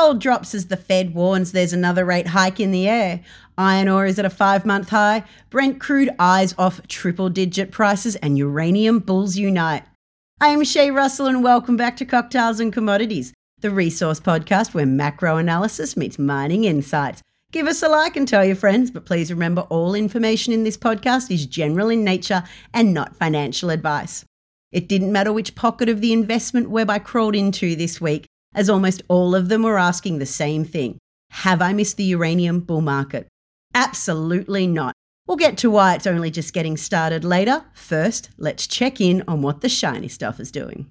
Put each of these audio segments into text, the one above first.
Gold drops as the Fed warns there's another rate hike in the air. Iron ore is at a five month high. Brent crude eyes off triple digit prices, and uranium bulls unite. I am Shae Russell, and welcome back to Cocktails and Commodities, the resource podcast where macro analysis meets mining insights. Give us a like and tell your friends, but please remember all information in this podcast is general in nature and not financial advice. It didn't matter which pocket of the investment web I crawled into this week as almost all of them were asking the same thing Have I missed the uranium bull market? Absolutely not. We'll get to why it's only just getting started later. First, let's check in on what the shiny stuff is doing.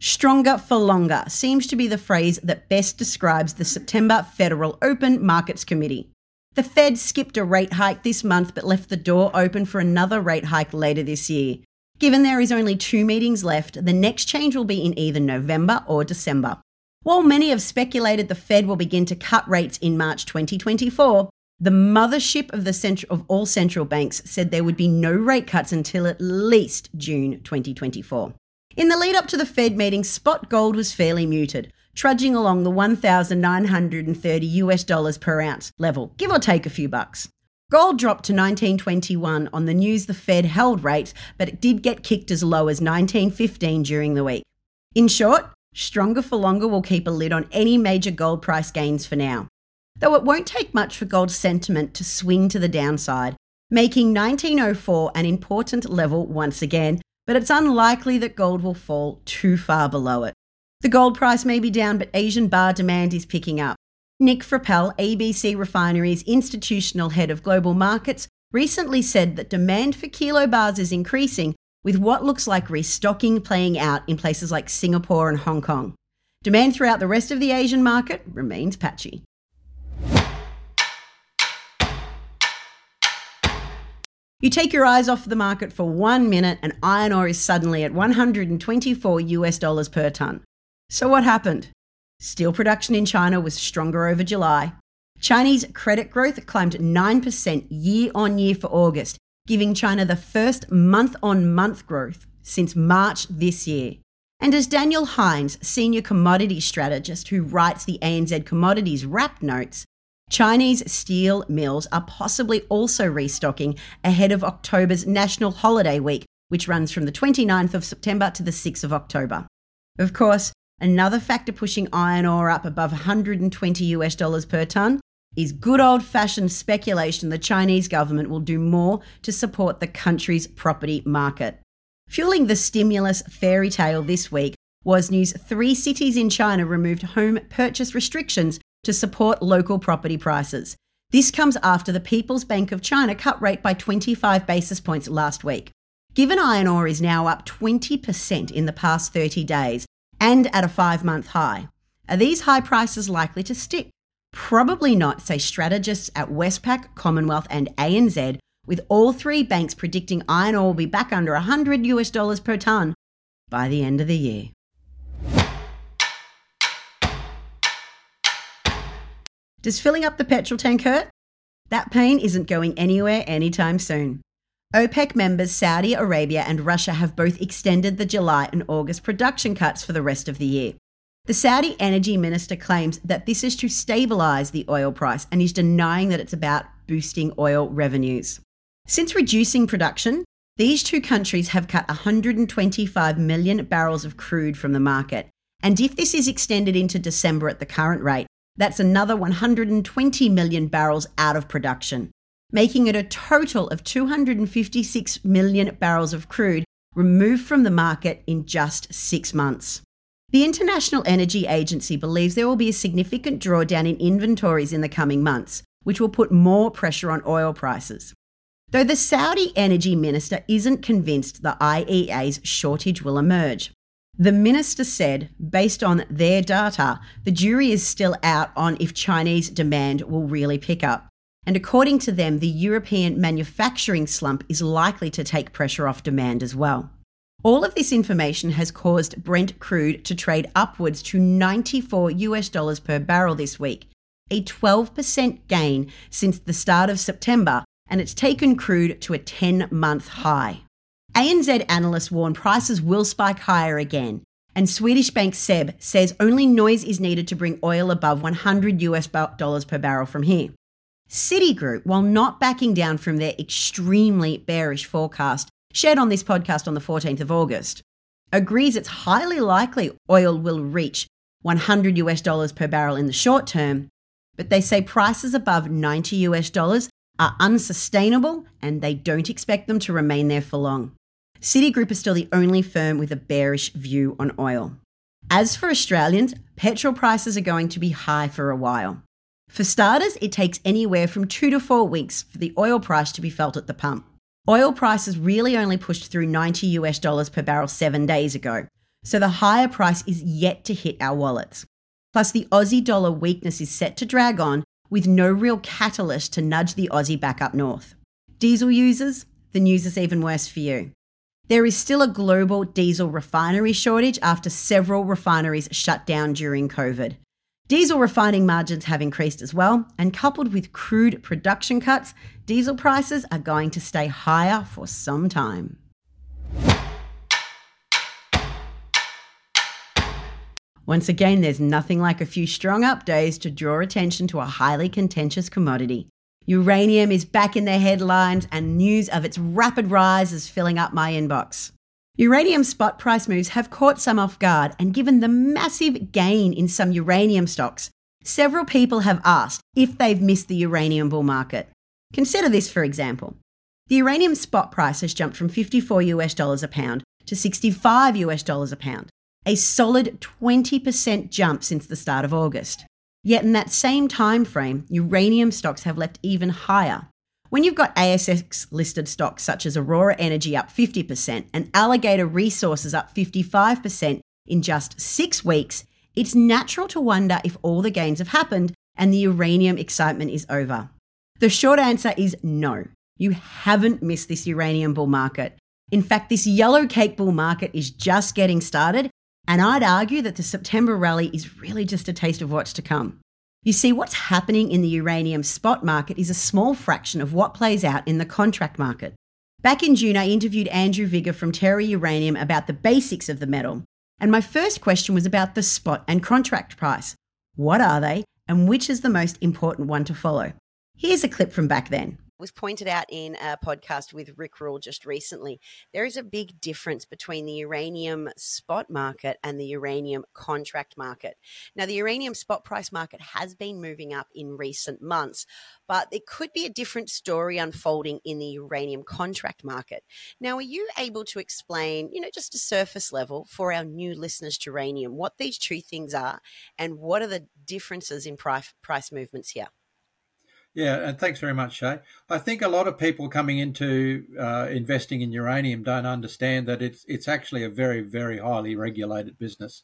Stronger for longer seems to be the phrase that best describes the September Federal Open Markets Committee. The Fed skipped a rate hike this month but left the door open for another rate hike later this year. Given there is only two meetings left, the next change will be in either November or December. While many have speculated the Fed will begin to cut rates in March 2024, the mothership of the central, of all central banks said there would be no rate cuts until at least June 2024. In the lead up to the Fed meeting, spot gold was fairly muted, trudging along the 1,930 US dollars per ounce level, give or take a few bucks. Gold dropped to 1921 on the news the Fed held rates, but it did get kicked as low as 1915 during the week. In short, stronger for longer will keep a lid on any major gold price gains for now. Though it won't take much for gold sentiment to swing to the downside, making 1904 an important level once again, but it's unlikely that gold will fall too far below it. The gold price may be down, but Asian bar demand is picking up. Nick Frappell, ABC Refinery's institutional head of global markets, recently said that demand for kilo bars is increasing, with what looks like restocking playing out in places like Singapore and Hong Kong. Demand throughout the rest of the Asian market remains patchy. You take your eyes off the market for one minute and iron ore is suddenly at 124 US dollars per tonne. So what happened? Steel production in China was stronger over July. Chinese credit growth climbed 9% year on year for August, giving China the first month on month growth since March this year. And as Daniel Hynes, senior commodity strategist who writes the ANZ Commodities Wrap notes, Chinese steel mills are possibly also restocking ahead of October's National Holiday Week, which runs from the 29th of September to the 6th of October. Of course, Another factor pushing iron ore up above 120 US dollars per tonne is good old fashioned speculation the Chinese government will do more to support the country's property market. Fueling the stimulus fairy tale this week was news three cities in China removed home purchase restrictions to support local property prices. This comes after the People's Bank of China cut rate by 25 basis points last week. Given iron ore is now up 20% in the past 30 days, and at a five month high. Are these high prices likely to stick? Probably not, say strategists at Westpac, Commonwealth, and ANZ, with all three banks predicting iron ore will be back under 100 US dollars per tonne by the end of the year. Does filling up the petrol tank hurt? That pain isn't going anywhere anytime soon. OPEC members Saudi Arabia and Russia have both extended the July and August production cuts for the rest of the year. The Saudi energy minister claims that this is to stabilize the oil price and is denying that it's about boosting oil revenues. Since reducing production, these two countries have cut 125 million barrels of crude from the market. And if this is extended into December at the current rate, that's another 120 million barrels out of production making it a total of 256 million barrels of crude removed from the market in just six months. The International Energy Agency believes there will be a significant drawdown in inventories in the coming months, which will put more pressure on oil prices. Though the Saudi energy minister isn't convinced the IEA's shortage will emerge. The minister said, based on their data, the jury is still out on if Chinese demand will really pick up. And according to them, the European manufacturing slump is likely to take pressure off demand as well. All of this information has caused Brent crude to trade upwards to 94 US dollars per barrel this week, a 12% gain since the start of September, and it's taken crude to a 10 month high. ANZ analysts warn prices will spike higher again, and Swedish bank SEB says only noise is needed to bring oil above 100 US dollars per barrel from here. Citigroup, while not backing down from their extremely bearish forecast shared on this podcast on the 14th of August, agrees it's highly likely oil will reach 100 US dollars per barrel in the short term, but they say prices above 90 US dollars are unsustainable and they don't expect them to remain there for long. Citigroup is still the only firm with a bearish view on oil. As for Australians, petrol prices are going to be high for a while. For starters, it takes anywhere from two to four weeks for the oil price to be felt at the pump. Oil prices really only pushed through 90 US dollars per barrel seven days ago, so the higher price is yet to hit our wallets. Plus, the Aussie dollar weakness is set to drag on with no real catalyst to nudge the Aussie back up north. Diesel users, the news is even worse for you. There is still a global diesel refinery shortage after several refineries shut down during COVID. Diesel refining margins have increased as well, and coupled with crude production cuts, diesel prices are going to stay higher for some time. Once again, there's nothing like a few strong up days to draw attention to a highly contentious commodity. Uranium is back in the headlines, and news of its rapid rise is filling up my inbox. Uranium spot price moves have caught some off guard and given the massive gain in some uranium stocks. Several people have asked if they've missed the uranium bull market. Consider this, for example. The uranium spot price has jumped from 54 US dollars a pound to 65 US dollars a pound, a solid 20% jump since the start of August. Yet in that same time frame, uranium stocks have leapt even higher, when you've got ASX listed stocks such as Aurora Energy up 50% and Alligator Resources up 55% in just six weeks, it's natural to wonder if all the gains have happened and the uranium excitement is over. The short answer is no. You haven't missed this uranium bull market. In fact, this yellow cake bull market is just getting started, and I'd argue that the September rally is really just a taste of what's to come. You see, what's happening in the uranium spot market is a small fraction of what plays out in the contract market. Back in June, I interviewed Andrew Vigar from Terra Uranium about the basics of the metal. And my first question was about the spot and contract price. What are they, and which is the most important one to follow? Here's a clip from back then was pointed out in a podcast with Rick Rule just recently. There is a big difference between the uranium spot market and the uranium contract market. Now, the uranium spot price market has been moving up in recent months, but there could be a different story unfolding in the uranium contract market. Now, are you able to explain, you know, just a surface level for our new listeners to uranium, what these two things are and what are the differences in price, price movements here? Yeah, and thanks very much, Shae. I think a lot of people coming into uh, investing in uranium don't understand that it's it's actually a very very highly regulated business.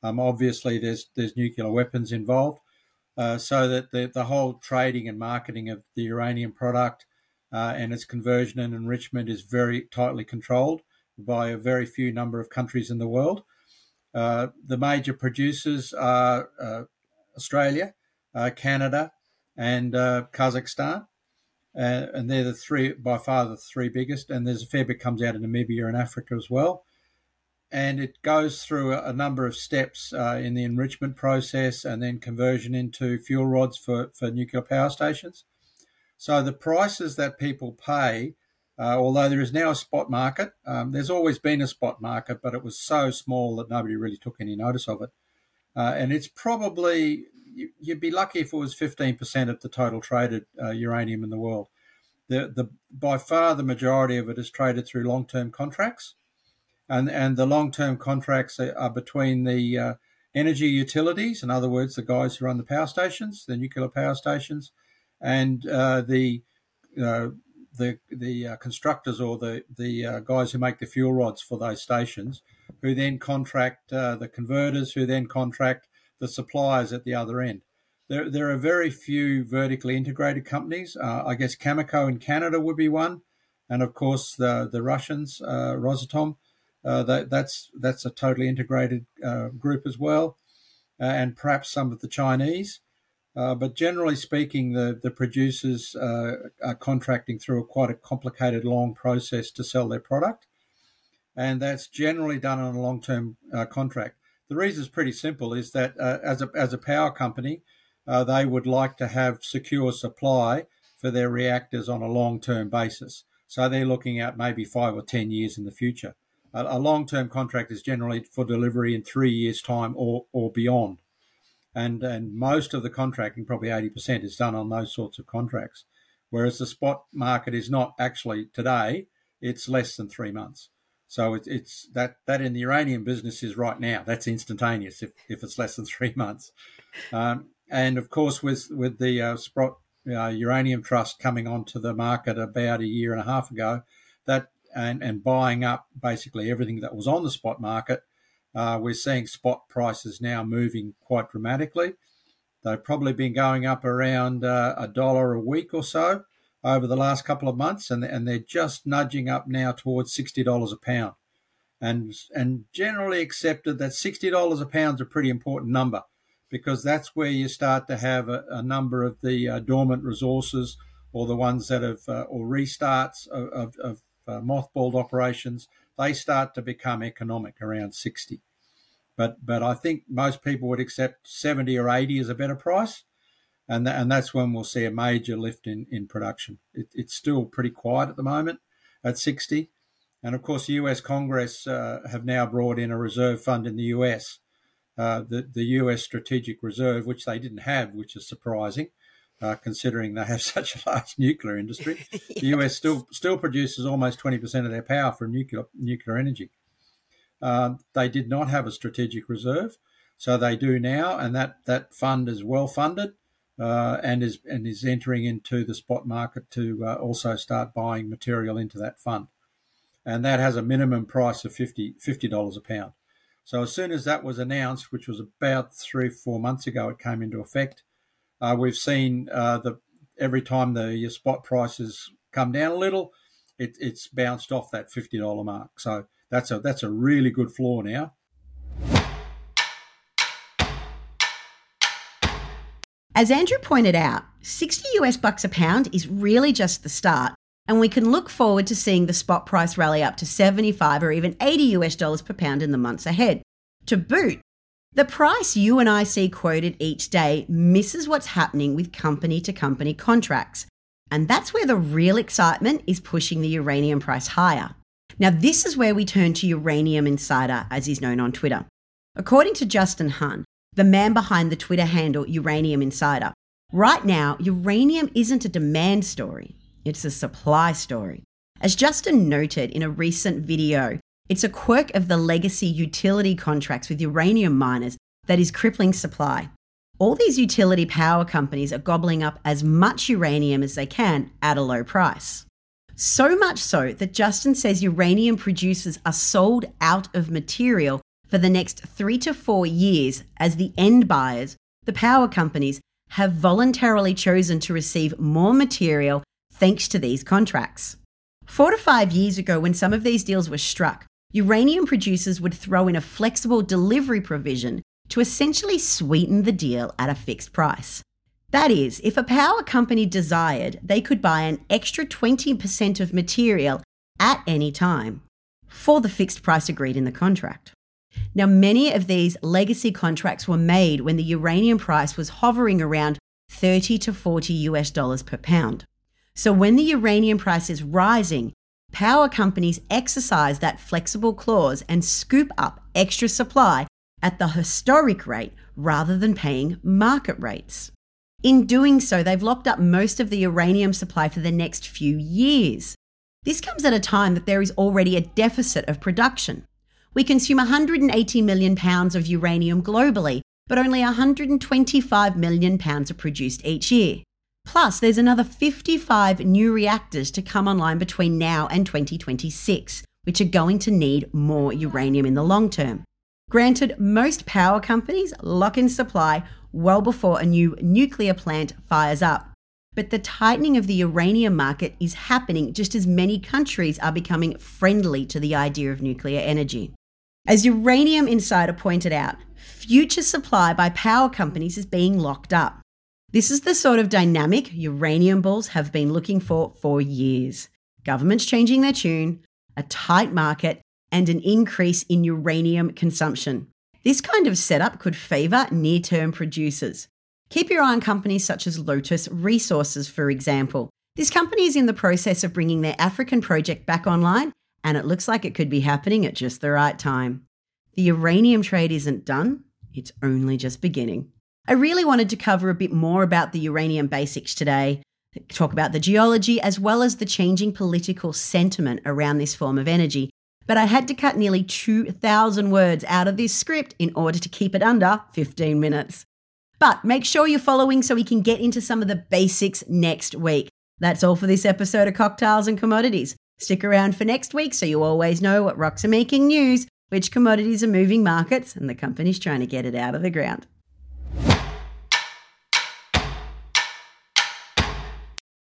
Um, obviously, there's there's nuclear weapons involved, uh, so that the the whole trading and marketing of the uranium product uh, and its conversion and enrichment is very tightly controlled by a very few number of countries in the world. Uh, the major producers are uh, Australia, uh, Canada and uh, Kazakhstan. Uh, and they're the three, by far, the three biggest. And there's a fair bit comes out of Namibia and Africa as well. And it goes through a, number of steps uh, in the enrichment process and then conversion into fuel rods for, for nuclear power stations. So the prices that people pay, uh, although there is now a spot market, um, there's always been a spot market, but it was so small that nobody really took any notice of it. Uh, and it's probably you'd be lucky if it was 15% of the total traded uh, uranium in the world. The, the, by far the majority of it is traded through long term contracts. And, and the long term contracts are, are, between the uh, energy utilities, in other words, the guys who run the power stations, the nuclear power stations, and uh, the uh, the the uh, constructors or the the uh, guys who make the fuel rods for those stations, who then contract uh, the converters, who then contract the suppliers at the other end. There, there are very few vertically integrated companies. Uh, I guess Cameco in Canada would be one, and of course the the Russians, uh, Rosatom. Uh, that, that's that's a totally integrated uh, group as well, uh, and perhaps some of the Chinese. But generally speaking, the the producers are contracting through a quite a complicated, long process to sell their product, and that's generally done on a long term uh, contract. The reason is pretty simple is that uh, as, a, as a power company, uh, they would like to have secure supply for their reactors on a long term basis. So they're looking at maybe five or 10 years in the future. A, a long term contract is generally for delivery in three years' time or, or beyond. And, and most of the contracting, probably 80%, is done on those sorts of contracts. Whereas the spot market is not actually today, it's less than three months. So it, it's that that in the uranium business is right now. That's instantaneous if, if it's less than three months. Um, and of course, with with the uh, Sprott uh, Uranium Trust coming onto the market about a year and a half ago, that and, and buying up basically everything that was on the spot market, uh, we're seeing spot prices now moving quite dramatically. They've probably been going up around uh, a dollar a week or so over the last couple of months, and and they're just nudging up now towards sixty dollars a pound, and and generally accepted that sixty dollars a pound is a pretty important number because that's where you start to have a, a number of the uh, dormant resources or the ones that have uh, or restarts of, of, of uh, mothballed operations. They start to become economic around 60 but but I think most people would accept 70 or 80 as a better price and th- and that's when we'll see a major lift in in production it, it's still pretty quiet at the moment at 60 and of course the US Congress uh, have now brought in a reserve fund in the US uh, the, the US Strategic Reserve, which they didn't have, which is surprising. Uh, considering they have such a large nuclear industry, yes. the US still still produces almost twenty percent of their power from nuclear nuclear energy. Uh, they did not have a strategic reserve, so they do now, and that, that fund is well funded uh, and is and is entering into the spot market to uh, also start buying material into that fund, and that has a minimum price of 50 dollars a pound. So as soon as that was announced, which was about three, four months ago, it came into effect. Uh, we've seen uh, the every time the spot prices come down a little, it, it's bounced off that fifty dollar mark. So that's a that's a really good floor now. As Andrew pointed out, 60 US bucks a pound is really just the start, and we can look forward to seeing the spot price rally up to 75 or even 80 US dollars per pound in the months ahead. To boot, the price you and I see quoted each day misses what's happening with company to company contracts. And that's where the real excitement is pushing the uranium price higher. Now, this is where we turn to Uranium Insider, as he's known on Twitter. According to Justin Huhn, the man behind the Twitter handle Uranium Insider, right now, uranium isn't a demand story, it's a supply story. As Justin noted in a recent video, it's a quirk of the legacy utility contracts with uranium miners that is crippling supply. All these utility power companies are gobbling up as much uranium as they can at a low price. So much so that Justin says uranium producers are sold out of material for the next three to four years as the end buyers, the power companies, have voluntarily chosen to receive more material thanks to these contracts. Four to five years ago, when some of these deals were struck, uranium producers would throw in a flexible delivery provision to essentially sweeten the deal at a fixed price. That is, if a power company desired, they could buy an extra 20% of material at any time for the fixed price agreed in the contract. Now, many of these legacy contracts were made when the uranium price was hovering around 30 to 40 US dollars per pound. So when the uranium price is rising, power companies exercise that flexible clause and scoop up extra supply at the historic rate rather than paying market rates. In doing so, they've locked up most of the uranium supply for the next few years. This comes at a time that there is already a deficit of production. We consume 180 million pounds of uranium globally, but only 125 million pounds are produced each year. Plus, there's another 55 new reactors to come online between now and 2026, which are going to need more uranium in the long term. Granted, most power companies lock in supply well before a new nuclear plant fires up. But the tightening of the uranium market is happening just as many countries are becoming friendly to the idea of nuclear energy. As Uranium Insider pointed out, future supply by power companies is being locked up. This is the sort of dynamic uranium bulls have been looking for for years. Governments changing their tune, a tight market, and an increase in uranium consumption. This kind of setup could favour near term producers. Keep your eye on companies such as Lotus Resources, for example. This company is in the process of bringing their African project back online, and it looks like it could be happening at just the right time. The uranium trade isn't done, it's only just beginning. I really wanted to cover a bit more about the uranium basics today, talk about the geology as well as the changing political sentiment around this form of energy. But I had to cut nearly 2,000 words out of this script in order to keep it under 15 minutes. But make sure you're following so we can get into some of the basics next week. That's all for this episode of Cocktails and Commodities. Stick around for next week so you always know what rocks are making news, which commodities are moving markets, and the company's trying to get it out of the ground.